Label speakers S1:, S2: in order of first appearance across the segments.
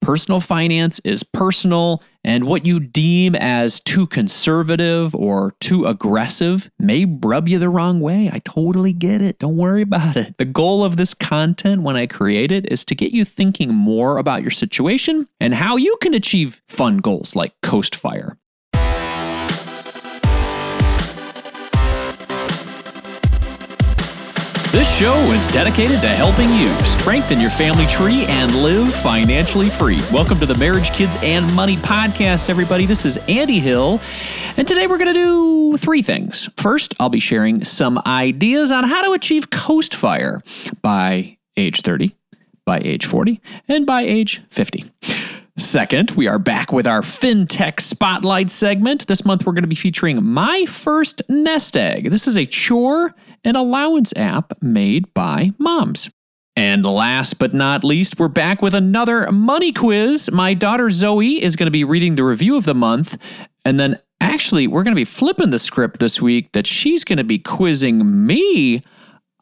S1: Personal finance is personal, and what you deem as too conservative or too aggressive may rub you the wrong way. I totally get it. Don't worry about it. The goal of this content when I create it is to get you thinking more about your situation and how you can achieve fun goals like Coast Fire. This show is dedicated to helping you strengthen your family tree and live financially free. Welcome to the Marriage, Kids, and Money podcast, everybody. This is Andy Hill, and today we're going to do three things. First, I'll be sharing some ideas on how to achieve coast fire by age 30, by age 40, and by age 50. Second, we are back with our FinTech Spotlight segment. This month, we're going to be featuring My First Nest Egg. This is a chore and allowance app made by moms. And last but not least, we're back with another money quiz. My daughter Zoey is going to be reading the review of the month. And then actually, we're going to be flipping the script this week that she's going to be quizzing me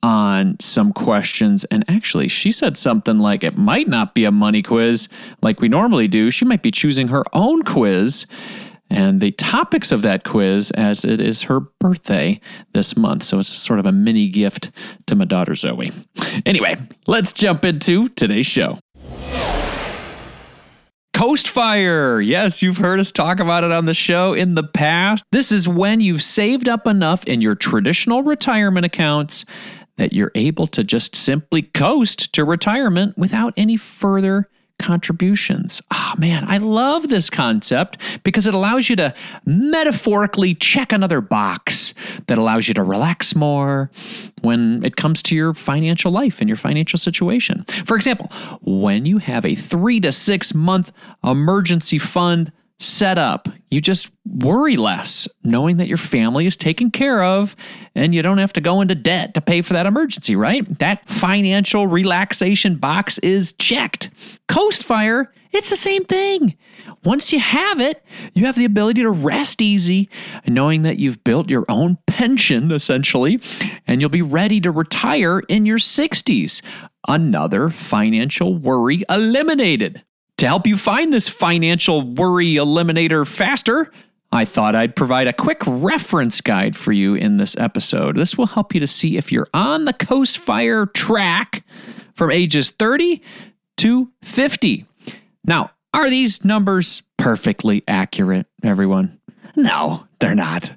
S1: on some questions. And actually, she said something like it might not be a money quiz like we normally do. She might be choosing her own quiz. And the topics of that quiz, as it is her birthday this month. So it's sort of a mini gift to my daughter Zoey. Anyway, let's jump into today's show. Coast Fire. Yes, you've heard us talk about it on the show in the past. This is when you've saved up enough in your traditional retirement accounts that you're able to just simply coast to retirement without any further contributions. Ah, oh, man, I love this concept because it allows you to metaphorically check another box that allows you to relax more when it comes to your financial life and your financial situation. For example, when you have a three to six month emergency fund set up. You just worry less knowing that your family is taken care of and you don't have to go into debt to pay for that emergency, right? That financial relaxation box is checked. Coast Fire, it's the same thing. Once you have it, you have the ability to rest easy, knowing that you've built your own pension essentially, and you'll be ready to retire in your 60s. Another financial worry eliminated. To help you find this financial worry eliminator faster, I thought I'd provide a quick reference guide for you in this episode. This will help you to see if you're on the Coast Fire track from ages 30 to 50. Now, are these numbers perfectly accurate, everyone? No, they're not.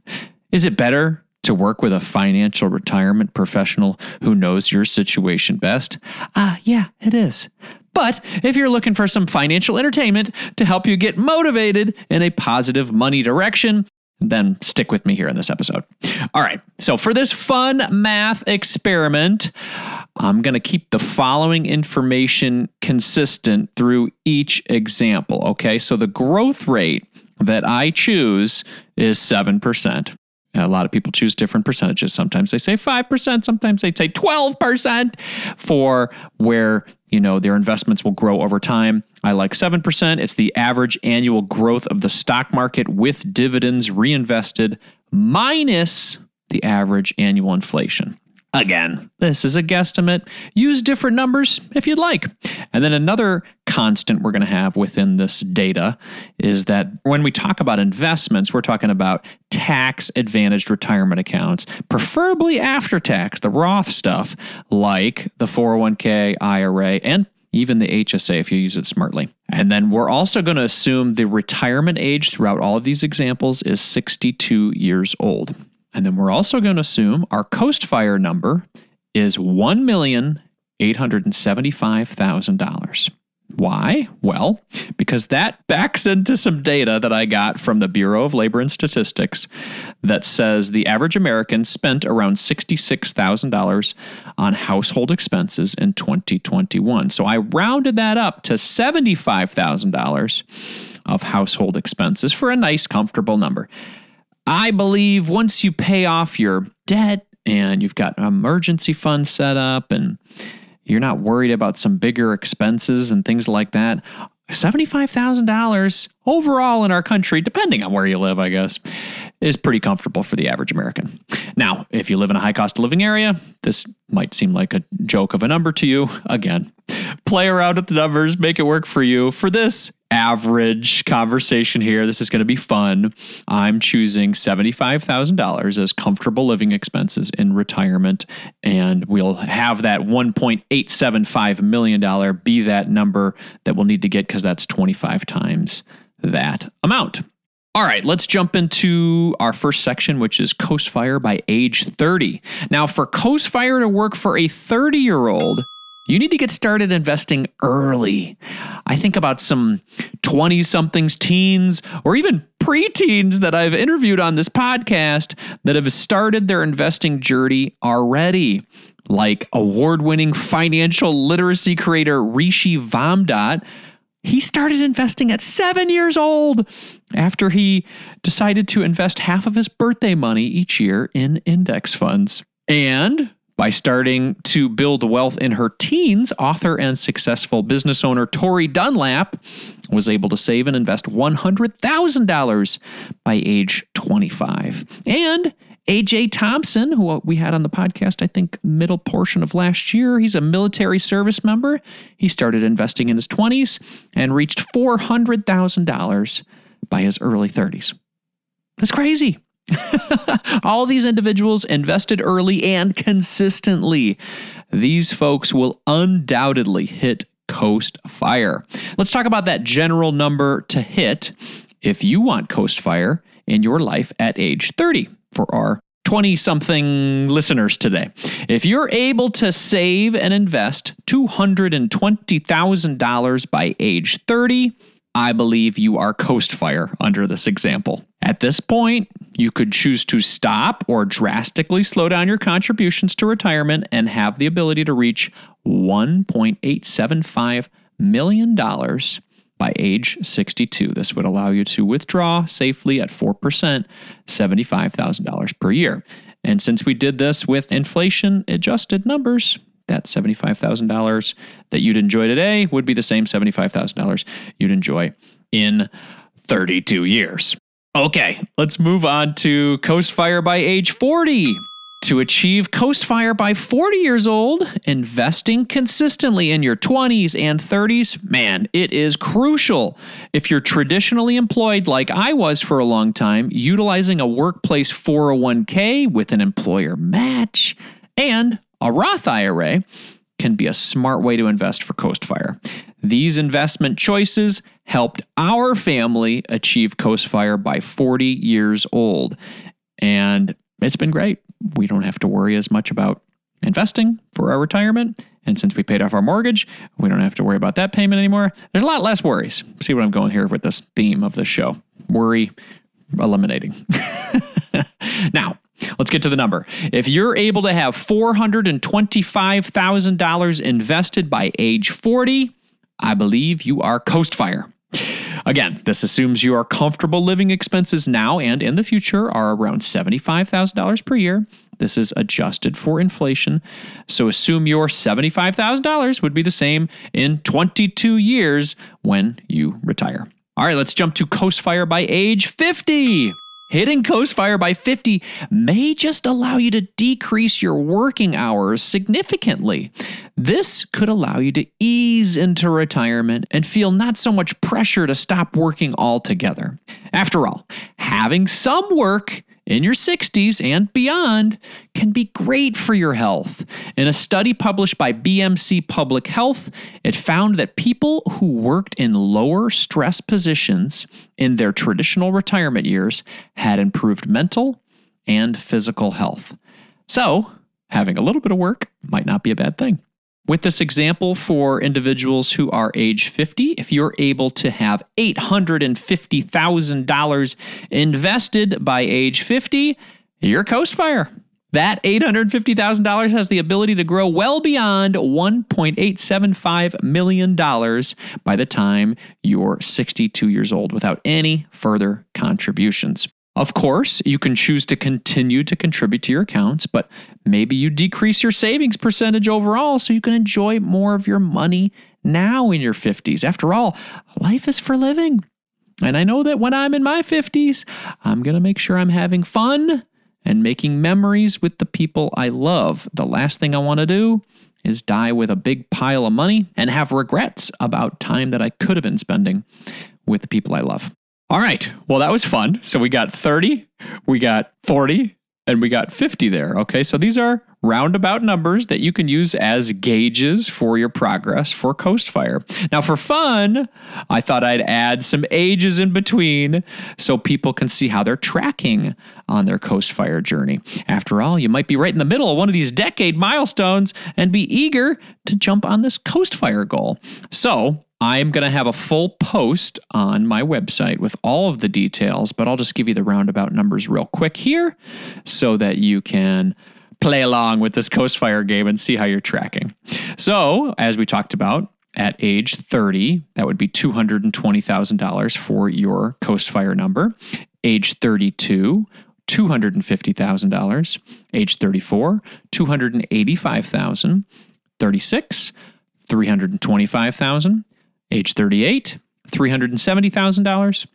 S1: Is it better to work with a financial retirement professional who knows your situation best? Ah, uh, yeah, it is. But if you're looking for some financial entertainment to help you get motivated in a positive money direction, then stick with me here in this episode. All right, so for this fun math experiment, I'm going to keep the following information consistent through each example. Okay, so the growth rate that I choose is 7%. A lot of people choose different percentages. Sometimes they say 5%, sometimes they say 12% for where, you know, their investments will grow over time. I like 7%. It's the average annual growth of the stock market with dividends reinvested minus the average annual inflation. Again, this is a guesstimate. Use different numbers if you'd like. And then another constant we're going to have within this data is that when we talk about investments, we're talking about tax advantaged retirement accounts, preferably after tax, the Roth stuff like the 401k, IRA, and even the HSA if you use it smartly. And then we're also going to assume the retirement age throughout all of these examples is 62 years old. And then we're also going to assume our Coast Fire number is $1,875,000. Why? Well, because that backs into some data that I got from the Bureau of Labor and Statistics that says the average American spent around $66,000 on household expenses in 2021. So I rounded that up to $75,000 of household expenses for a nice, comfortable number. I believe once you pay off your debt and you've got an emergency fund set up and you're not worried about some bigger expenses and things like that, $75,000 overall in our country, depending on where you live, I guess, is pretty comfortable for the average American. Now, if you live in a high cost of living area, this might seem like a joke of a number to you. Again, play around with the numbers, make it work for you. For this average conversation here, this is going to be fun. I'm choosing $75,000 as comfortable living expenses in retirement, and we'll have that $1.875 million be that number that we'll need to get because that's 25 times that amount. All right, let's jump into our first section, which is Coast Fire by age 30. Now, for Coast Fire to work for a 30 year old, you need to get started investing early. I think about some 20 somethings, teens, or even preteens that I've interviewed on this podcast that have started their investing journey already, like award winning financial literacy creator Rishi Vamdot he started investing at seven years old after he decided to invest half of his birthday money each year in index funds. And by starting to build wealth in her teens, author and successful business owner Tori Dunlap was able to save and invest $100,000 by age 25. And AJ Thompson, who we had on the podcast, I think, middle portion of last year. He's a military service member. He started investing in his 20s and reached $400,000 by his early 30s. That's crazy. All these individuals invested early and consistently. These folks will undoubtedly hit Coast Fire. Let's talk about that general number to hit if you want Coast Fire in your life at age 30 for our 20 something listeners today. If you're able to save and invest $220,000 by age 30, I believe you are coast fire under this example. At this point, you could choose to stop or drastically slow down your contributions to retirement and have the ability to reach $1.875 million by age 62. This would allow you to withdraw safely at 4%, $75,000 per year. And since we did this with inflation adjusted numbers, that $75,000 that you'd enjoy today would be the same $75,000 you'd enjoy in 32 years. Okay, let's move on to Coast Fire by age 40. To achieve Coast Fire by 40 years old, investing consistently in your 20s and 30s, man, it is crucial. If you're traditionally employed like I was for a long time, utilizing a workplace 401k with an employer match and a Roth IRA can be a smart way to invest for Coast Fire. These investment choices helped our family achieve Coast Fire by 40 years old. And it's been great we don't have to worry as much about investing for our retirement. And since we paid off our mortgage, we don't have to worry about that payment anymore. There's a lot less worries. See what I'm going here with this theme of the show worry eliminating. now, let's get to the number. If you're able to have $425,000 invested by age 40, I believe you are Coast Fire. Again, this assumes your comfortable living expenses now and in the future are around $75,000 per year. This is adjusted for inflation. So assume your $75,000 would be the same in 22 years when you retire. All right, let's jump to Coast Fire by age 50. Hitting Coast Fire by 50 may just allow you to decrease your working hours significantly. This could allow you to ease into retirement and feel not so much pressure to stop working altogether. After all, having some work in your 60s and beyond can be great for your health. In a study published by BMC Public Health, it found that people who worked in lower stress positions in their traditional retirement years had improved mental and physical health. So, having a little bit of work might not be a bad thing. With this example for individuals who are age 50, if you're able to have $850,000 invested by age 50, you're Coast Fire. That $850,000 has the ability to grow well beyond $1.875 million by the time you're 62 years old without any further contributions. Of course, you can choose to continue to contribute to your accounts, but maybe you decrease your savings percentage overall so you can enjoy more of your money now in your 50s. After all, life is for living. And I know that when I'm in my 50s, I'm going to make sure I'm having fun and making memories with the people I love. The last thing I want to do is die with a big pile of money and have regrets about time that I could have been spending with the people I love. All right. Well, that was fun. So we got 30, we got 40, and we got 50 there. Okay. So these are roundabout numbers that you can use as gauges for your progress for Coast Fire. Now, for fun, I thought I'd add some ages in between so people can see how they're tracking on their Coast Fire journey. After all, you might be right in the middle of one of these decade milestones and be eager to jump on this Coast Fire goal. So, I'm going to have a full post on my website with all of the details, but I'll just give you the roundabout numbers real quick here so that you can play along with this Coast Fire game and see how you're tracking. So, as we talked about, at age 30, that would be $220,000 for your Coast Fire number. Age 32, $250,000. Age 34, $285,000. 36, 325,000. Age 38, $370,000.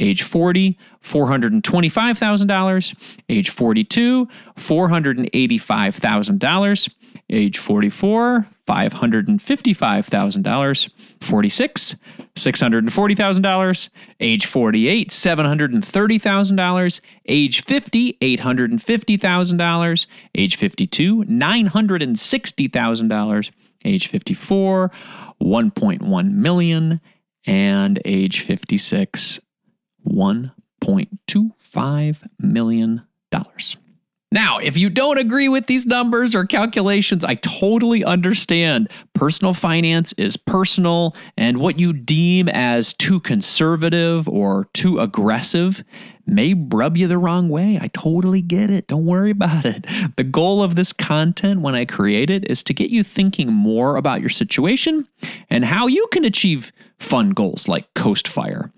S1: Age 40, $425,000. Age 42, $485,000. Age 44, $555,000. 46, $640,000. Age 48, $730,000. Age 50, $850,000. Age 52, $960,000. Age 54, 1.1 million and age 56 1.25 million dollars. Now, if you don't agree with these numbers or calculations, I totally understand. Personal finance is personal, and what you deem as too conservative or too aggressive may rub you the wrong way. I totally get it. Don't worry about it. The goal of this content when I create it is to get you thinking more about your situation and how you can achieve fun goals like Coast Fire.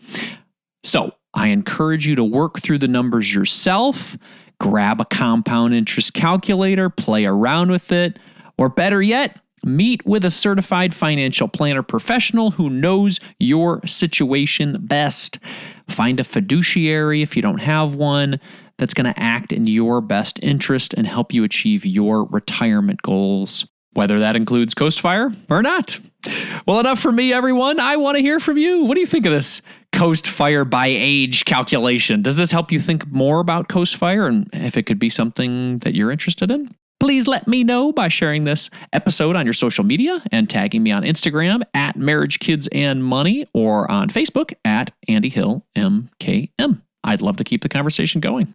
S1: So, I encourage you to work through the numbers yourself grab a compound interest calculator, play around with it, or better yet, meet with a certified financial planner professional who knows your situation best. Find a fiduciary if you don't have one that's going to act in your best interest and help you achieve your retirement goals, whether that includes Coast Fire or not. Well, enough for me, everyone. I want to hear from you. What do you think of this Coast Fire by age calculation? Does this help you think more about Coast Fire and if it could be something that you're interested in? Please let me know by sharing this episode on your social media and tagging me on Instagram at Marriage Kids and Money or on Facebook at Andy Hill MKM. I'd love to keep the conversation going.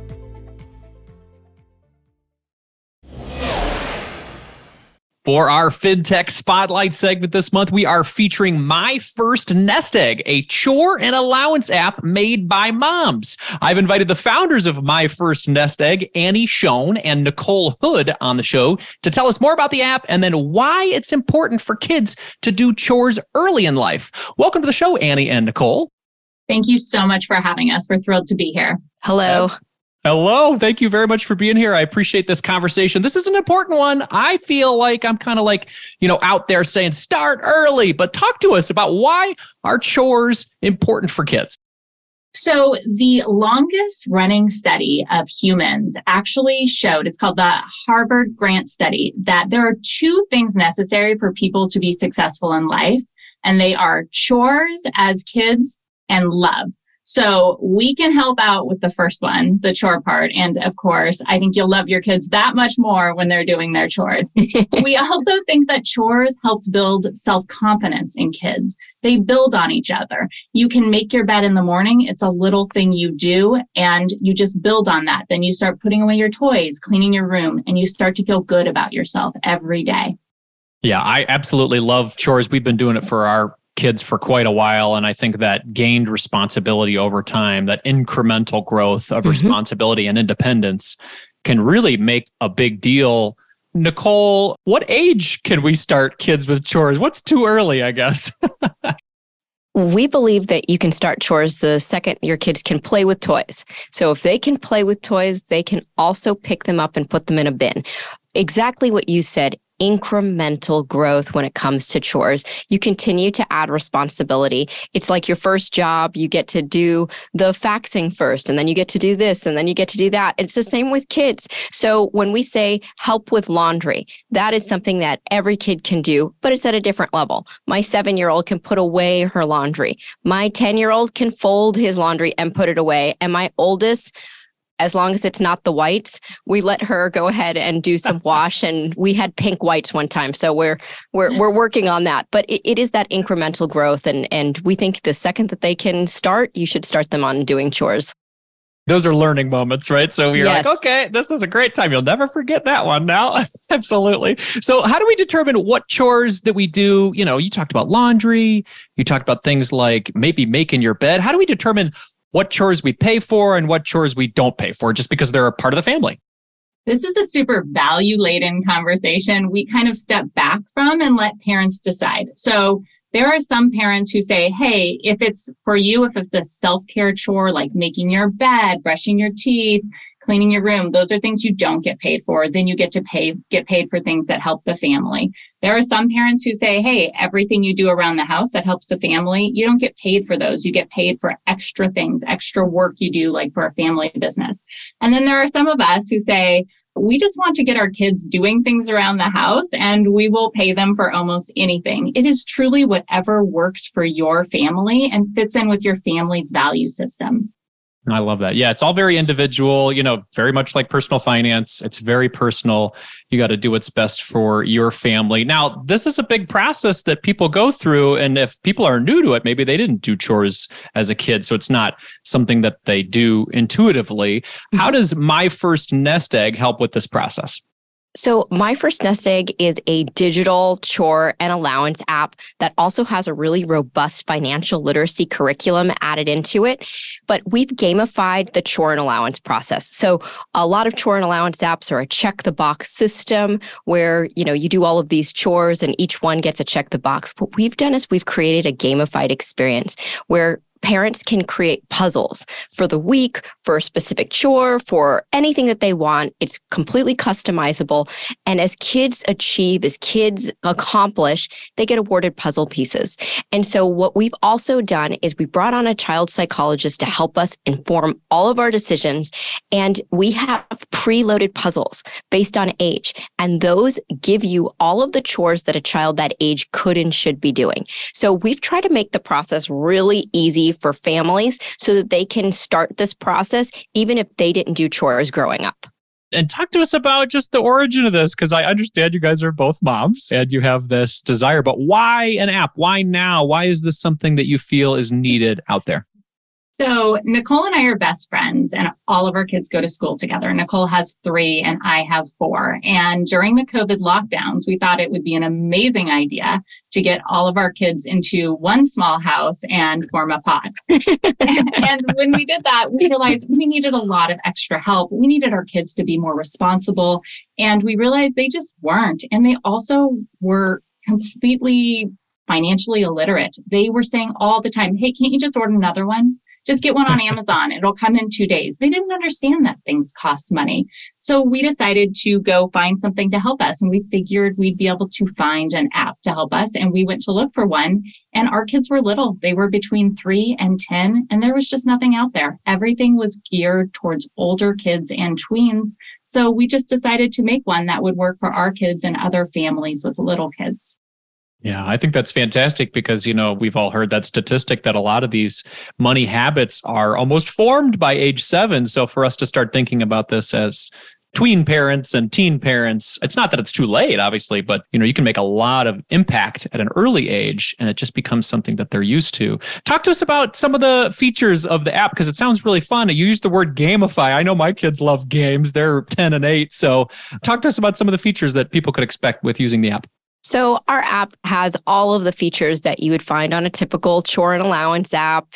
S1: For our FinTech Spotlight segment this month, we are featuring My First Nest Egg, a chore and allowance app made by moms. I've invited the founders of My First Nest Egg, Annie Schoen and Nicole Hood, on the show to tell us more about the app and then why it's important for kids to do chores early in life. Welcome to the show, Annie and Nicole.
S2: Thank you so much for having us. We're thrilled to be here.
S3: Hello.
S1: Hello. Thank you very much for being here. I appreciate this conversation. This is an important one. I feel like I'm kind of like, you know, out there saying start early, but talk to us about why are chores important for kids?
S2: So, the longest running study of humans actually showed it's called the Harvard Grant Study that there are two things necessary for people to be successful in life, and they are chores as kids and love. So we can help out with the first one, the chore part. And of course, I think you'll love your kids that much more when they're doing their chores. we also think that chores help build self confidence in kids. They build on each other. You can make your bed in the morning. It's a little thing you do and you just build on that. Then you start putting away your toys, cleaning your room, and you start to feel good about yourself every day.
S1: Yeah, I absolutely love chores. We've been doing it for our kids for quite a while. And I think that gained responsibility over time, that incremental growth of mm-hmm. responsibility and independence can really make a big deal. Nicole, what age can we start kids with chores? What's too early, I guess?
S3: we believe that you can start chores the second your kids can play with toys. So if they can play with toys, they can also pick them up and put them in a bin. Exactly what you said incremental growth when it comes to chores. You continue to add responsibility. It's like your first job, you get to do the faxing first, and then you get to do this, and then you get to do that. It's the same with kids. So when we say help with laundry, that is something that every kid can do, but it's at a different level. My seven year old can put away her laundry. My 10 year old can fold his laundry and put it away. And my oldest, as long as it's not the whites, we let her go ahead and do some wash. And we had pink whites one time, so we're we're we're working on that. But it, it is that incremental growth, and and we think the second that they can start, you should start them on doing chores.
S1: Those are learning moments, right? So we are yes. like, okay, this is a great time. You'll never forget that one now. Absolutely. So, how do we determine what chores that we do? You know, you talked about laundry, you talked about things like maybe making your bed. How do we determine what chores we pay for and what chores we don't pay for just because they're a part of the family.
S2: This is a super value laden conversation we kind of step back from and let parents decide. So there are some parents who say, hey, if it's for you, if it's a self care chore like making your bed, brushing your teeth, cleaning your room those are things you don't get paid for then you get to pay get paid for things that help the family there are some parents who say hey everything you do around the house that helps the family you don't get paid for those you get paid for extra things extra work you do like for a family business and then there are some of us who say we just want to get our kids doing things around the house and we will pay them for almost anything. It is truly whatever works for your family and fits in with your family's value system.
S1: I love that. Yeah, it's all very individual, you know, very much like personal finance. It's very personal. You got to do what's best for your family. Now, this is a big process that people go through. And if people are new to it, maybe they didn't do chores as a kid. So it's not something that they do intuitively. How mm-hmm. does My First Nest Egg help with this process?
S3: So, My First Nest Egg is a digital chore and allowance app that also has a really robust financial literacy curriculum added into it. But we've gamified the chore and allowance process. So, a lot of chore and allowance apps are a check the box system where, you know, you do all of these chores and each one gets a check the box. What we've done is we've created a gamified experience where parents can create puzzles for the week, for a specific chore, for anything that they want. It's completely customizable. And as kids achieve, as kids accomplish, they get awarded puzzle pieces. And so what we've also done is we brought on a child psychologist to help us inform all of our decisions. And we have preloaded puzzles based on age. And those give you all of the chores that a child that age could and should be doing. So we've tried to make the process really easy for families so that they can start this process even if they didn't do chores growing up
S1: and talk to us about just the origin of this because I understand you guys are both moms and you have this desire, but why an app? Why now? Why is this something that you feel is needed out there?
S2: So, Nicole and I are best friends, and all of our kids go to school together. Nicole has three, and I have four. And during the COVID lockdowns, we thought it would be an amazing idea to get all of our kids into one small house and form a pod. and when we did that, we realized we needed a lot of extra help. We needed our kids to be more responsible. And we realized they just weren't. And they also were completely financially illiterate. They were saying all the time, Hey, can't you just order another one? Just get one on Amazon. It'll come in two days. They didn't understand that things cost money. So we decided to go find something to help us. And we figured we'd be able to find an app to help us. And we went to look for one. And our kids were little. They were between three and 10. And there was just nothing out there. Everything was geared towards older kids and tweens. So we just decided to make one that would work for our kids and other families with little kids.
S1: Yeah, I think that's fantastic because, you know, we've all heard that statistic that a lot of these money habits are almost formed by age seven. So for us to start thinking about this as tween parents and teen parents, it's not that it's too late, obviously, but, you know, you can make a lot of impact at an early age and it just becomes something that they're used to. Talk to us about some of the features of the app because it sounds really fun. You use the word gamify. I know my kids love games. They're 10 and 8. So talk to us about some of the features that people could expect with using the app.
S3: So, our app has all of the features that you would find on a typical chore and allowance app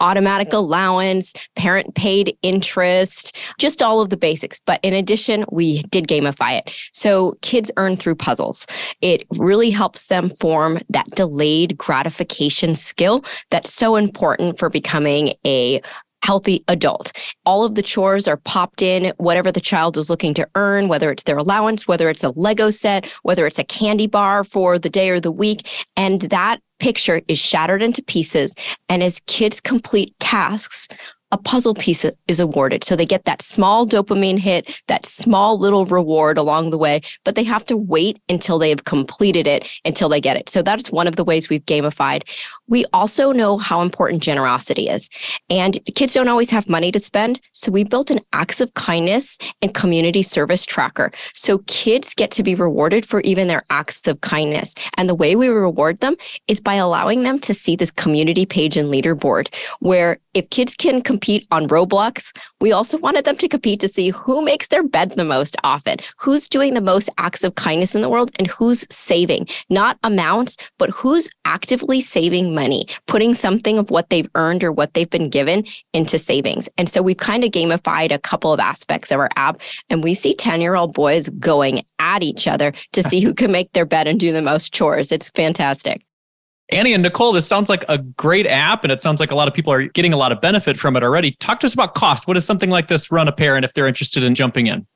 S3: automatic mm. allowance, parent paid interest, just all of the basics. But in addition, we did gamify it. So, kids earn through puzzles. It really helps them form that delayed gratification skill that's so important for becoming a healthy adult. All of the chores are popped in, whatever the child is looking to earn, whether it's their allowance, whether it's a Lego set, whether it's a candy bar for the day or the week. And that picture is shattered into pieces. And as kids complete tasks, a puzzle piece is awarded. So they get that small dopamine hit, that small little reward along the way, but they have to wait until they have completed it until they get it. So that's one of the ways we've gamified. We also know how important generosity is. And kids don't always have money to spend. So we built an acts of kindness and community service tracker. So kids get to be rewarded for even their acts of kindness. And the way we reward them is by allowing them to see this community page and leaderboard where if kids can compete on Roblox, we also wanted them to compete to see who makes their bed the most often, who's doing the most acts of kindness in the world, and who's saving, not amounts, but who's actively saving money, putting something of what they've earned or what they've been given into savings. And so we've kind of gamified a couple of aspects of our app, and we see 10 year old boys going at each other to see who can make their bed and do the most chores. It's fantastic.
S1: Annie and Nicole, this sounds like a great app, and it sounds like a lot of people are getting a lot of benefit from it already. Talk to us about cost. What does something like this run a parent if they're interested in jumping in?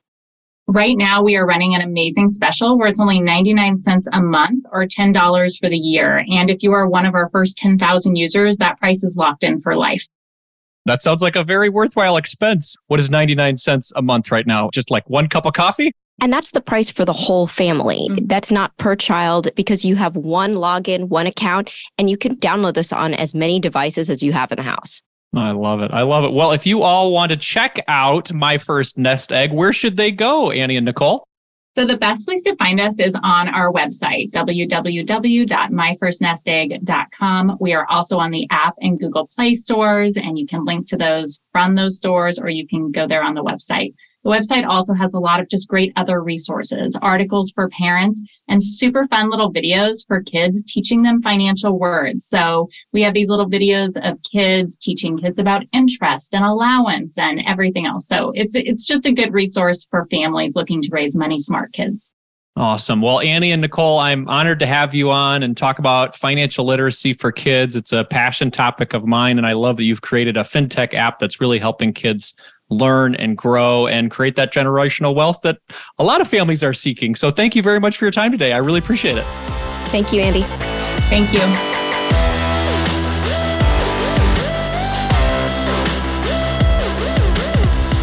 S2: Right now, we are running an amazing special where it's only 99 cents a month or $10 for the year. And if you are one of our first 10,000 users, that price is locked in for life.
S1: That sounds like a very worthwhile expense. What is 99 cents a month right now? Just like one cup of coffee?
S3: And that's the price for the whole family. Mm-hmm. That's not per child because you have one login, one account, and you can download this on as many devices as you have in the house.
S1: I love it. I love it. Well, if you all want to check out My First Nest Egg, where should they go, Annie and Nicole?
S2: So the best place to find us is on our website, www.myfirstnestegg.com. We are also on the app and Google Play stores, and you can link to those from those stores, or you can go there on the website. The website also has a lot of just great other resources, articles for parents, and super fun little videos for kids teaching them financial words. So we have these little videos of kids teaching kids about interest and allowance and everything else. So it's it's just a good resource for families looking to raise money smart kids.
S4: Awesome. Well, Annie and Nicole, I'm honored to have you on and talk about financial literacy for kids. It's a passion topic of mine, and I love that you've created a fintech app that's really helping kids learn and grow and create that generational wealth that a lot of families are seeking. So, thank you very much for your time today. I really appreciate it.
S3: Thank you, Andy.
S2: Thank you.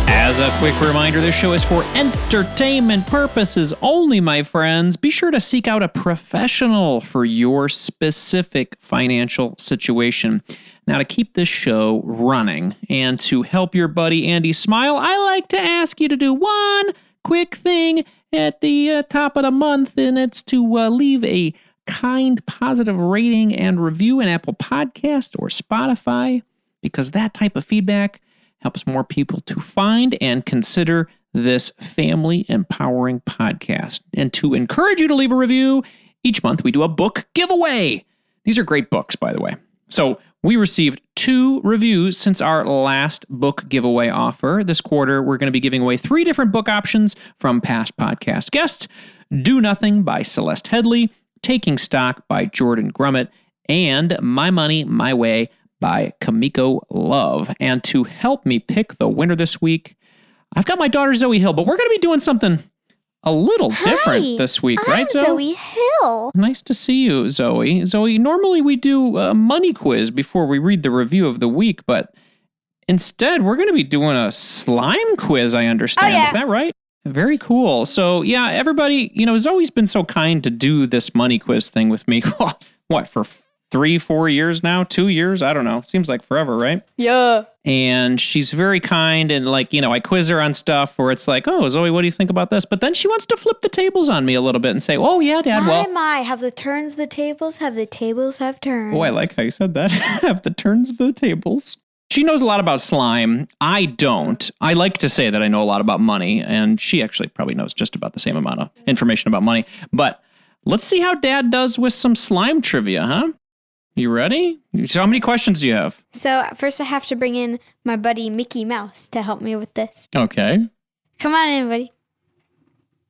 S1: As a quick reminder, this show is for entertainment purposes only, my friends. Be sure to seek out a professional for your specific financial situation. Now, to keep this show running and to help your buddy Andy smile, I like to ask you to do one quick thing at the uh, top of the month, and it's to uh, leave a kind, positive rating and review in Apple Podcast or Spotify, because that type of feedback helps more people to find and consider this family empowering podcast. And to encourage you to leave a review, each month we do a book giveaway. These are great books, by the way. So we received two reviews since our last book giveaway offer. This quarter, we're going to be giving away three different book options from past podcast guests Do Nothing by Celeste Headlee, Taking Stock by Jordan Grumet, and My Money, My Way by Kumiko Love. And to help me pick the winner this week, I've got my daughter Zoey Hill, but we're going to be doing something a little different this week,
S5: I'm
S1: right, Zoey?
S5: Zoey Hill.
S1: Nice to see you, Zoey. Zoey, normally we do a money quiz before we read the review of the week, but instead we're going to be doing a slime quiz, I understand.
S5: Oh, yeah.
S1: Is that right? Very cool. So, yeah, everybody, you know, Zoey's been so kind to do this money quiz thing with me. what, for three, four years now? Two years? I don't know. Seems like forever, right?
S5: Yeah.
S1: and she's very kind and like you know i quiz her on stuff where it's like oh zoey what do you think about this but then she wants to flip the tables on me a little bit and say oh yeah dad
S5: My,
S1: well
S5: my, have the turns the tables, have the tables have turns.
S1: oh i like how you said that have the turns of the tables she knows a lot about slime i don't i like to say that i know a lot about money and she actually probably knows just about the same amount of information about money but let's see how dad does with some slime trivia huh you ready so how many questions do you have
S5: So first I have to bring in my buddy Mickey Mouse to help me with this.
S1: okay
S5: Come on in, buddy.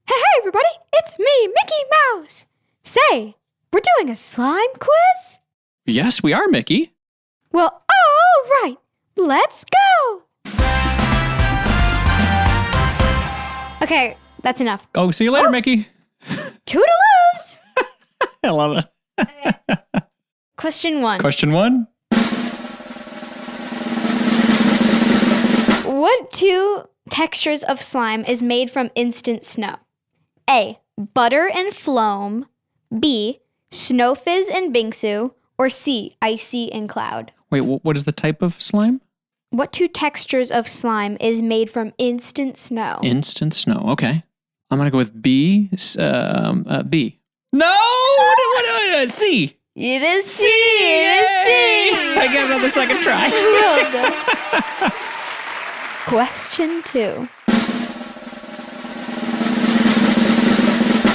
S5: Hey, hey, everybody! It's me, Mickey Mouse. Say, we're doing a slime quiz.
S1: yes we are mickey
S5: Well, all right, let's go. Okay, that's enough.
S1: oh see you later
S5: Oh.
S1: mickey
S5: Toodaloos.
S1: i love it
S5: Question one.
S1: Question one.
S5: What two textures of slime is made from instant snow? A. Butter and floam. B. Snow fizz and bingsu. Or C. Icy and cloud.
S1: Wait, what is the type of slime?
S5: What two textures of slime is made from instant snow?
S1: Instant snow. Okay. I'm going to go with B. s- Um, uh, B. No! What, what, what, uh, C.
S5: it is C. It is C.
S1: I got another second try.
S5: Question two.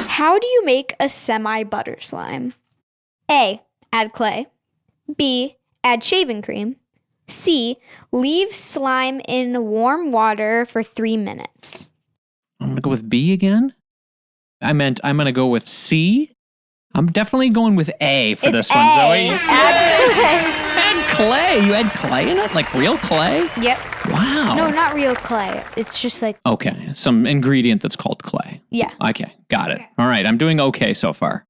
S5: How do you make a semi butter slime? A. Add clay. B. Add shaving cream. C. Leave slime in warm water for three minutes.
S1: I'm going to go with B again. I meant I'm going to go with C. I'm definitely going with A for
S5: It's
S1: this one,
S5: A.
S1: Zoey.
S5: Add
S1: Add clay. You add clay in it? Like real clay?
S5: clay. Yep.
S1: Wow.
S5: No, not real clay. It's just like,
S1: Okay. Some ingredient that's called clay.
S5: yeah.
S1: Okay. Got it. All right. I'm doing okay so far.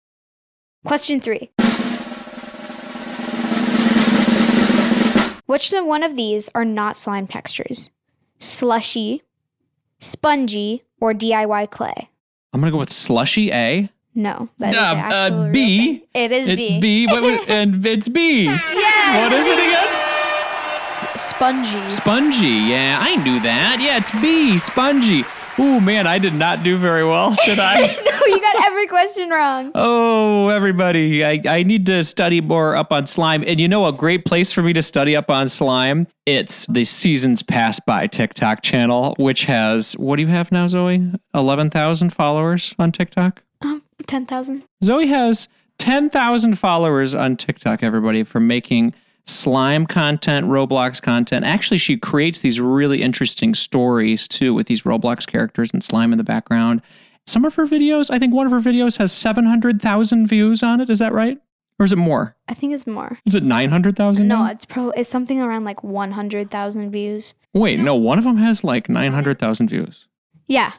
S5: Question three. Which one of these are not slime textures? Slushy, spongy, or DIY clay?
S1: I'm going to go with slushy A.
S5: No, that is
S1: Uh, uh,
S5: actually real
S1: B.
S5: thing. It is
S1: It-
S5: B.
S1: B. What, what, and it's B.
S5: Yeah.
S1: What is it again?
S5: Spongy.
S1: Spongy. Yeah, I knew that. Yeah, it's B. Spongy. Oh man, I did not do very well, did I?
S5: No, you got every question wrong.
S1: Oh, everybody, I, I need to study more up on slime. And you know a great place for me to study up on slime? It's the Seasons Pass By TikTok channel, which has, what do you have now, Zoey? 11,000 followers on TikTok?
S5: Um, 10,000.
S1: Zoey has 10,000 followers on TikTok, everybody, for making slime content, Roblox content. Actually, she creates these really interesting stories too with these Roblox characters and slime in the background. Some of her videos, I think one of her videos has 700,000 views on it. Is that right? Or is it more?
S5: I think it's more.
S1: Is it 900,000?
S5: No,
S1: now?
S5: it's pro. It's something around like 100,000 views.
S1: Wait, no, one of them has like 900,000 views.
S5: Yeah.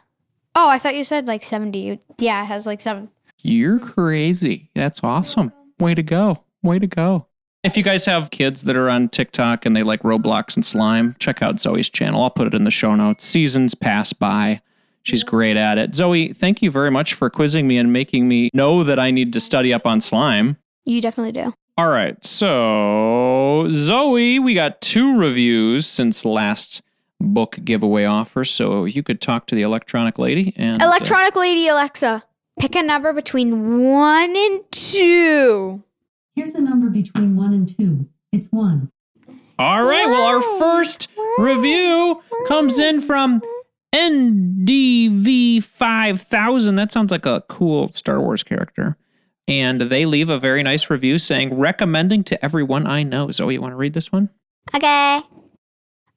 S5: Oh, I thought you said like 70. Yeah, it has like seven.
S1: You're crazy. That's awesome. Way to go. Way to go. If you guys have kids that are on TikTok and they like Roblox and slime, check out Zoey's channel. I'll put it in the show notes. Seasons pass by. She's great at it. Zoey, thank you very much for quizzing me and making me know that I need to study up on slime.
S5: You definitely do.
S1: All right. So, Zoey, we got two reviews since last book giveaway offer. So, you could talk to the electronic lady and uh,
S5: Electronic Lady Alexa, pick a number between one and two.
S6: Here's a number between 1 and 2. It's 1.
S1: All right. Well, our first review comes in from NDV5000. That sounds like a cool Star Wars character. And they leave a very nice review saying, recommending to everyone I know. Zoey, you want to read this one?
S5: Okay.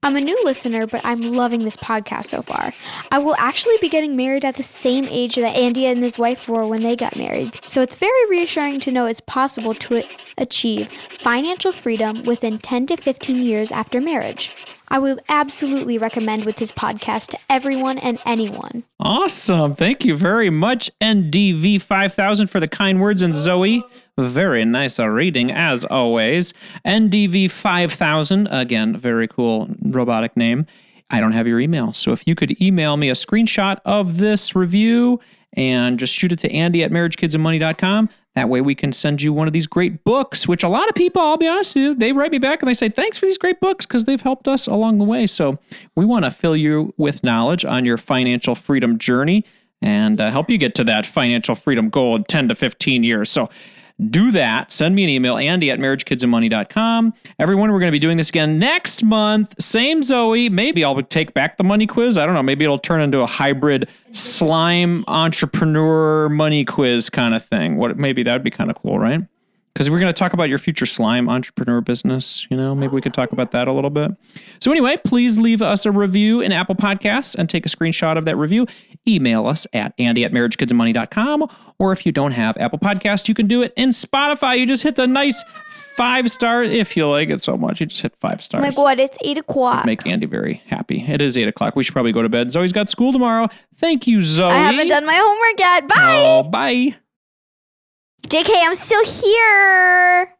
S5: I'm a new listener, but I'm loving this podcast so far. I will actually be getting married at the same age that Andy and his wife were when they got married. So it's very reassuring to know it's possible to achieve financial freedom within 10 to 15 years after marriage. I would absolutely recommend with his podcast to everyone and anyone.
S1: Awesome. Thank you very much, NDV5000, for the kind words. And Zoey, very nice reading as always. NDV5000, again, very cool robotic name. I don't have your email. So if you could email me a screenshot of this review and just shoot it to Andy at marriagekidsandmoney.com. That way we can send you one of these great books, which a lot of people, I'll be honest with you, they write me back and they say, thanks for these great books because they've helped us along the way. So we want to fill you with knowledge on your financial freedom journey and uh, help you get to that financial freedom goal in 10 to 15 years. So do that. Send me an email, Andy at marriagekidsandmoney.com. Everyone, we're going to be doing this again next month. Same Zoey. Maybe I'll take back the money quiz. I don't know. Maybe it'll turn into a hybrid slime entrepreneur money quiz kind of thing. What maybe that would be kind of cool, right? Because we're going to talk about your future slime entrepreneur business. You know, maybe we could talk about that a little bit. So, anyway, please leave us a review in Apple Podcasts and take a screenshot of that review. Email us at andy at marriagekidsandmoney.com. Or if you don't have Apple Podcasts, you can do it in Spotify. You just hit the nice five star. If you like it so much, you just hit five stars.
S5: Like what? It's eight o'clock.
S1: Make Andy very happy. It is eight o'clock. We should probably go to bed. Zoey's got school tomorrow. Thank you, Zoey.
S5: I haven't done my homework yet. Bye.
S1: Oh, bye.
S5: JK, I'm still here.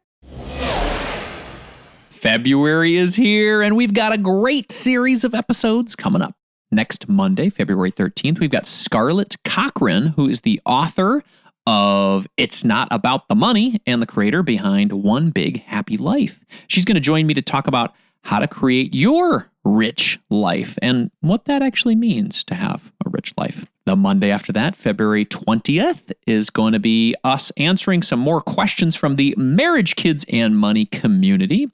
S1: February is here, and we've got a great series of episodes coming up. Next Monday, February 13th, we've got Scarlett Cochran, who is the author of It's Not About the Money and the creator behind One Big Happy Life. She's going to join me to talk about how to create your rich life and what that actually means to have a rich life. The Monday after that, February 20th, is going to be us answering some more questions from the Marriage Kids and Money community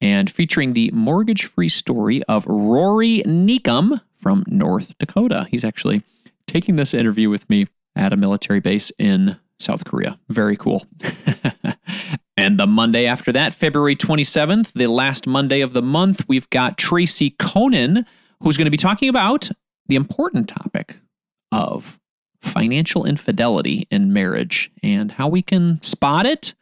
S1: and featuring the mortgage free story of Rory Neekum from North Dakota. He's actually taking this interview with me at a military base in South Korea. Very cool. and the Monday after that, February 27th, the last Monday of the month, we've got Tracy Coenen, who's going to be talking about the important topic of financial infidelity in marriage and how we can spot it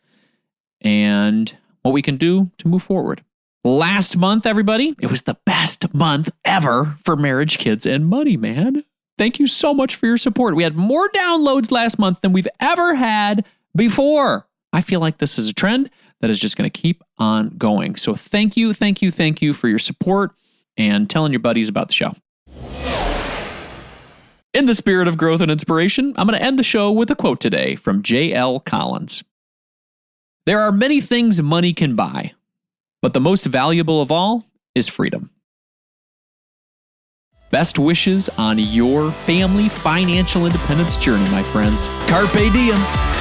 S1: and what we can do to move forward. Last month, everybody, it was the best month ever for marriage, kids, and money, man. Thank you so much for your support. We had more downloads last month than we've ever had before. I feel like this is a trend that is just going to keep on going. So thank you, thank you, thank you for your support and telling your buddies about the show. In the spirit of growth and inspiration, I'm going to end the show with a quote today from J.L. Collins. There are many things money can buy, but the most valuable of all is freedom. Best wishes on your family financial independence journey, my friends. Carpe diem.